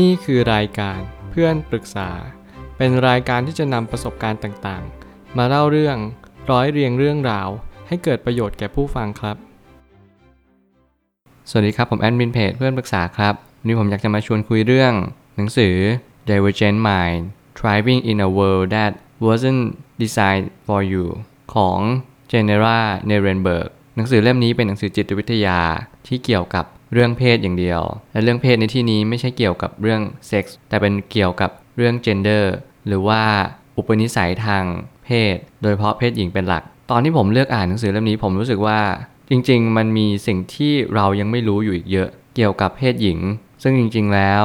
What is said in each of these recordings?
นี่คือรายการเพื่อนปรึกษา เป็นรายการที่จะนำประสบการณ์ต่างๆ มาเล่าเรื่องร้อยเรียงเรื่องราว ให้เกิดประโยชน์แก่ผู้ฟังครับ สวัสดีครับ ผมแอดมินเพจเพื่อนปรึกษาครับวันนี้ผมอยากจะมาชวนคุยเรื่อง หนังสือ Divergent Mind Thriving in a World That Wasn't Designed for You ของ Genera n e r e n b e r g หนังสือเล่มนี้เป็นหนังสือจิตวิทยาที่เกี่ยวกับ เรื่องเพศอย่างเดียว และเรื่องเพศในที่นี้ไม่ใช่เกี่ยวกับเรื่องเซ็กส์แต่เป็นเกี่ยวกับเรื่องเจนเดอร์หรือว่าอุปนิสัยทางเพศ โดยเฉพาะเพศหญิงเป็นหลัก ตอนที่ผมเลือกอ่านหนังสือเล่มนี้ผมรู้สึกว่า จริง ๆ มันมีสิ่งที่เรายังไม่รู้อยู่อีกเยอะ เกี่ยวกับเพศหญิง ซึ่งจริง ๆ แล้ว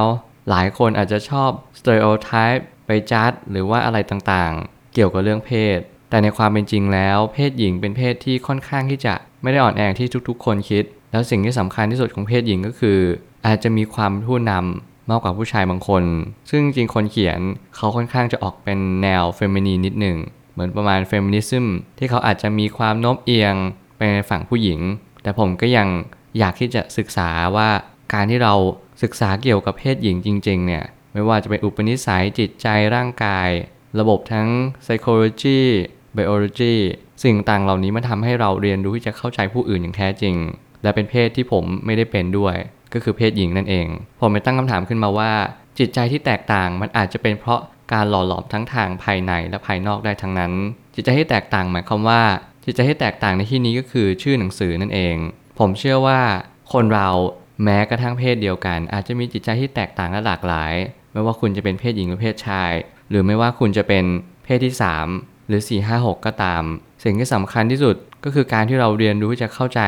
หลายคนอาจจะชอบ stereotype ไปจัดหรือว่าอะไรต่างๆ เกี่ยวกับเรื่องเพศ แต่ในความเป็นจริงแล้ว เพศหญิงเป็นเพศที่ค่อนข้างที่จะไม่ได้อ่อนแอที่ทุกๆ คนคิด แล้วสิ่งที่สำคัญที่สุดของเพศหญิงก็คือ อาจจะมีความผู้นำมากกว่าผู้ชายบางคน ซึ่งจริงคนเขียนเขาค่อนข้างจะออกเป็นแนว feminine นิดหนึ่ง เหมือนประมาณ feminism ที่เขาอาจจะมีความโน้มเอียงไปในฝั่งผู้หญิง แต่ผมก็ยังอยากที่จะศึกษาว่าการที่เราศึกษาเกี่ยวกับเพศหญิงจริง ๆ เนี่ย ไม่ว่าจะเป็นอุปนิสัยจิตใจร่างกาย ระบบทั้ง psychology biology สิ่งต่างเหล่านี้มันทำให้เราเรียนรู้ที่จะเข้าใจผู้อื่นอย่างแท้จริง และเป็นเพศที่ผมไม่ได้เป็นด้วย ก็คือเพศหญิงนั่นเอง ผมไปตั้งคำถามขึ้นมาว่า จิตใจที่แตกต่างมันอาจจะเป็นเพราะการหล่อหลอมทั้งทางภายในและภายนอกได้ทั้งนั้น จิตใจที่แตกต่างหมายความว่า จิตใจที่แตกต่างในที่นี้ก็คือชื่อหนังสือนั่นเอง ผมเชื่อว่าคนเราแม้กระทั่งเพศเดียวกัน อาจจะมีจิตใจที่แตกต่างและหลากหลาย ไม่ว่าคุณจะเป็นเพศหญิงหรือเพศชาย หรือไม่ว่าคุณจะเป็นเพศที่ 3 หรือ 4 5 6 ก็ตาม สิ่งที่สำคัญที่สุดก็คือการที่เราเรียนรู้จะเข้าใจ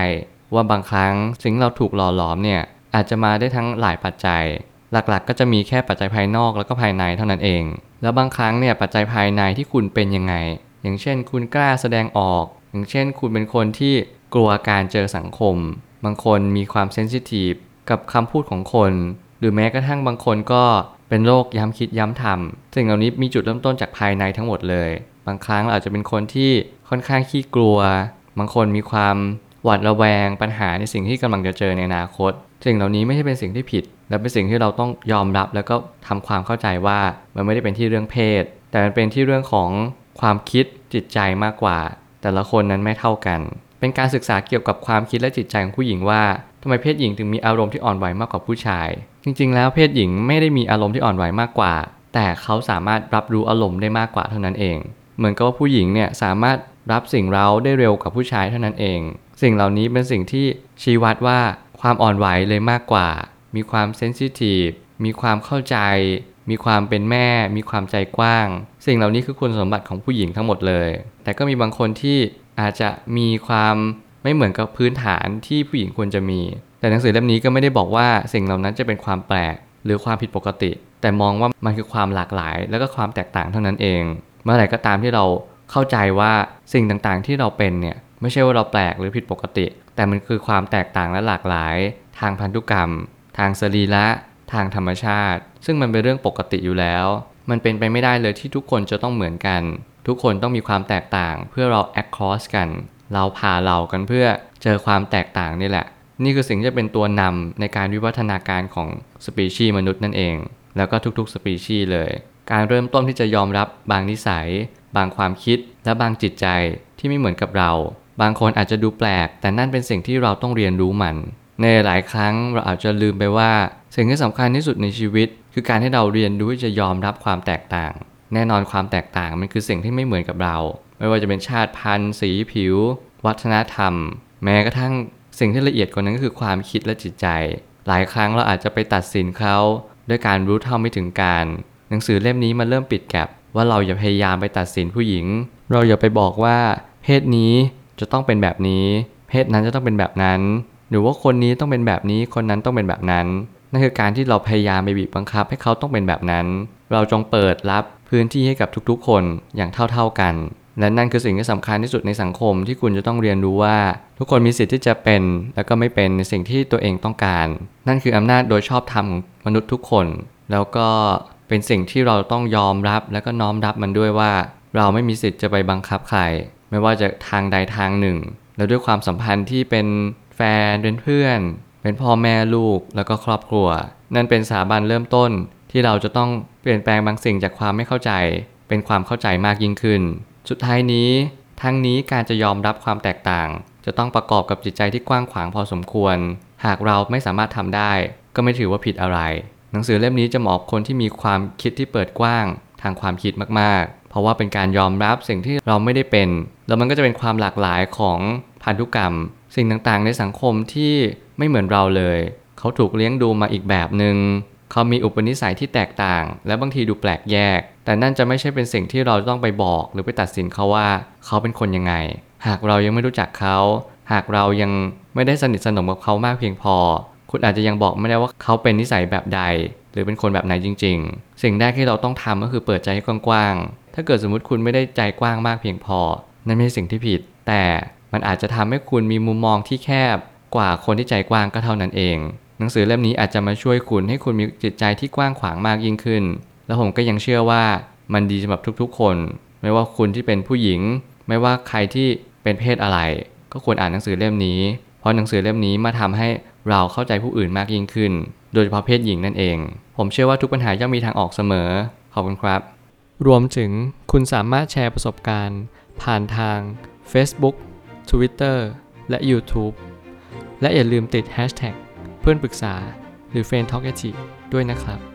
ว่าบางครั้งสิ่งเราถูกหล่อหลอมเนี่ยอาจจะมาได้ทั้งหลายปัจจัย หลักๆ ก็จะมีแค่ปัจจัยภายนอกแล้วก็ภายในเท่านั้นเอง แล้วบางครั้งเนี่ยปัจจัยภายในที่คุณเป็นยังไง อย่างเช่น คุณกล้าแสดงออก อย่างเช่น คุณเป็นคนที่กลัวการเจอสังคม บางคนมีความเซนซิทีฟกับคำพูดของคน หรือแม้กระทั่งบางคนก็เป็นโรคย้ำคิดย้ำทำสิ่งเหล่านี้มีจุดเริ่มต้นจากภายในทั้งหมดเลย บางครั้งเราอาจจะเป็นคนที่ค่อนข้างขี้กลัว บางคนมีความ หวาดระแวงปัญหาในสิ่งที่กำลังจะเจอในอนาคตสิ่งเหล่านี้ไม่ใช่เป็นสิ่งที่ผิด และเป็นสิ่งที่เราต้องยอมรับแล้วก็ทำความเข้าใจว่ามันไม่ได้เป็นที่เรื่องเพศ แต่มันเป็นที่เรื่องของความคิดจิตใจมากกว่า แต่ละคนนั้นไม่เท่ากัน เป็นการศึกษาเกี่ยวกับความคิดและจิตใจของผู้หญิงว่าทำไมเพศหญิงถึงมีอารมณ์ที่อ่อนไหวมากกว่าผู้ชาย จริง ๆ แล้วเพศหญิงไม่ได้มีอารมณ์ที่อ่อนไหวมากกว่า แต่เขาสามารถรับรู้อารมณ์ได้มากกว่าเท่านั้นเอง เหมือนกับว่าผู้หญิงเนี่ยสามารถรับสิ่งเร้าได้เร็วกว่าผู้ชายเท่านั้นเอง สิ่งเหล่านี้เป็นสิ่งที่ชี้วัดว่าความอ่อนไหวเลยมากกว่า มีความเซนซิทีฟ มีความเข้าใจ มีความเป็นแม่ มีความใจกว้าง สิ่งเหล่านี้คือคุณสมบัติของผู้หญิงทั้งหมดเลย แต่ก็มีบางคนที่อาจจะมีความไม่เหมือนกับพื้นฐานที่ผู้หญิงควรจะมี แต่หนังสือเล่มนี้ก็ไม่ได้บอกว่าสิ่งเหล่านั้นจะเป็นความแปลก หรือความผิดปกติ แต่มองว่ามันคือความหลากหลาย แล้วก็ความแตกต่างเท่านั้นเอง เมื่อไหร่ก็ตามที่เราเข้าใจว่าสิ่งต่างๆที่เราเป็นเนี่ย ไม่ใช่ว่าเราแปลกหรือผิดปกติ แต่มันคือความแตกต่างและหลากหลาย ทางพันธุกรรม ทางสรีระ ทางธรรมชาติ ซึ่งมันเป็นเรื่องปกติอยู่แล้ว มันเป็นไปไม่ได้เลยที่ทุกคนจะต้องเหมือนกัน ทุกคนต้องมีความแตกต่าง เพื่อเรา across กัน เราพาเรากันเพื่อเจอความแตกต่างนี่แหละ นี่คือสิ่งที่จะเป็นตัวนำในการวิวัฒนาการของสปีชีส์มนุษย์นั่นเอง แล้วก็ทุกๆสปีชีส์เลย การเริ่มต้นที่จะยอมรับบางนิสัย บางความคิดและบางจิตใจที่ไม่เหมือนกับเรา บางคนอาจจะดูแปลก แต่นั่นเป็นสิ่งที่เราต้องเรียนรู้มัน ในหลายครั้งเราอาจจะลืมไปว่า สิ่งที่สำคัญที่สุดในชีวิต คือการให้เราเรียนรู้ที่จะยอมรับความแตกต่าง แน่นอนความแตกต่างมันคือสิ่งที่ไม่เหมือนกับเรา ไม่ว่าจะเป็นชาติพันธุ์ สีผิว วัฒนธรรม แม้กระทั่งสิ่งที่ละเอียดกว่านั้นก็คือความคิดและจิตใจ หลายครั้งเราอาจจะไปตัดสินเขาด้วยการรู้เท่าไม่ถึงการ หนังสือเล่มนี้มันเริ่มปิดแกลบว่าเราอย่าพยายามไปตัดสินผู้หญิง เราอย่าไปบอกว่า เพศนี้ จะต้องเป็นแบบนี้ เพศนั้นจะต้องเป็นแบบนั้น หรือว่าคนนี้ต้องเป็นแบบนี้คนนั้นต้องเป็นแบบนั้น นั่นคือการที่เราพยายามไปบีบบังคับให้เขาต้องเป็นแบบนั้น เราจงเปิดรับพื้นที่ให้กับทุกๆ คนอย่างเท่าๆกัน และนั่นคือสิ่งที่สำคัญที่สุดในสังคมที่คุณจะต้องเรียนรู้ว่า ทุกคนมีสิทธิ์ที่จะเป็น และก็ไม่เป็นในสิ่งที่ตัวเองต้องการ นั่นคืออำนาจโดยชอบธรรมของมนุษย์ทุกคน แล้วก็เป็นสิ่งที่เราต้องยอมรับและก็น้อมรับมันด้วยว่า เราไม่มีสิทธิ์จะไปบังคับใคร ไม่ว่าจะทางใดทางหนึ่ง แล้วด้วยความสัมพันธ์ที่เป็นแฟนเป็นเพื่อน เป็นพ่อแม่ลูกแล้วก็ครอบครัว นั่นเป็นสถาบันเริ่มต้นที่เราจะต้องเปลี่ยนแปลงบางสิ่งจากความไม่เข้าใจ เป็นความเข้าใจมากยิ่งขึ้น สุดท้ายนี้ ทั้งนี้การจะยอมรับความแตกต่าง จะต้องประกอบกับจิตใจที่กว้างขวางพอสมควร หากเราไม่สามารถทำได้ ก็ไม่ถือว่าผิดอะไร หนังสือเล่มนี้จะเหมาะคนที่มีความคิดที่เปิดกว้าง ทางความคิดมากๆ เพราะว่าเป็นการยอมรับสิ่งที่เราไม่ได้เป็น แล้วมันก็จะเป็นความหลากหลายของพันธุกรรม สิ่งต่างๆ ในสังคมที่ไม่เหมือนเราเลย เขาถูกเลี้ยงดูมาอีกแบบหนึง่งเขามีอุปนิสัยที่แตกต่าง และบางทีดูแปลกแยก แต่นั่นจะไม่ใช่เป็นสิ่งที่เราต้องไปบอกหรือไปตัดสินเขาว่าเขาเป็นคนยังไง หากเรายังไม่รู้จักเขา หากเรายังไม่ได้สนิทสนมกับเขามากเพียงพอ คุณอาจจะยังบอกไม่ได้ว่าเขาเป็นนิสัยแบบใด หรือเป็นคนแบบไหนจริง ๆ สิ่งแรกที่เราต้องทำก็คือเปิดใจให้กว้างๆ ถ้าเกิดสมมติคุณไม่ได้ใจกว้างมากเพียงพอ นั่นไม่ใช่สิ่งที่ผิด แต่มันอาจจะทำให้คุณมีมุมมองที่แคบกว่าคนที่ใจกว้างก็เท่านั้นเอง หนังสือเล่มนี้อาจจะมาช่วยคุณให้คุณมีจิตใจที่กว้างขวางมากยิ่งขึ้น แล้วผมก็ยังเชื่อว่ามันดีสำหรับทุกๆ คน ไม่ว่าคุณที่เป็นผู้หญิง ไม่ว่าใครที่เป็นเพศอะไร ก็ควรอ่านหนังสือเล่มนี้ เพราะหนังสือเล่มนี้มาทำให้เราเข้าใจผู้อื่นมากยิ่งขึ้น โดยเฉพาะเพศหญิงนั่นเอง ผมเชื่อว่าทุกปัญหาย่อมมีทางออกเสมอ ขอบคุณครับ รวมถึงคุณสามารถแชร์ประสบการณ์ ผ่านทาง Facebook Twitter และ YouTube และอย่าลืมติด Hashtag เพื่อนปรึกษาหรือ f r ร e n d t a l k ด้วยนะครับ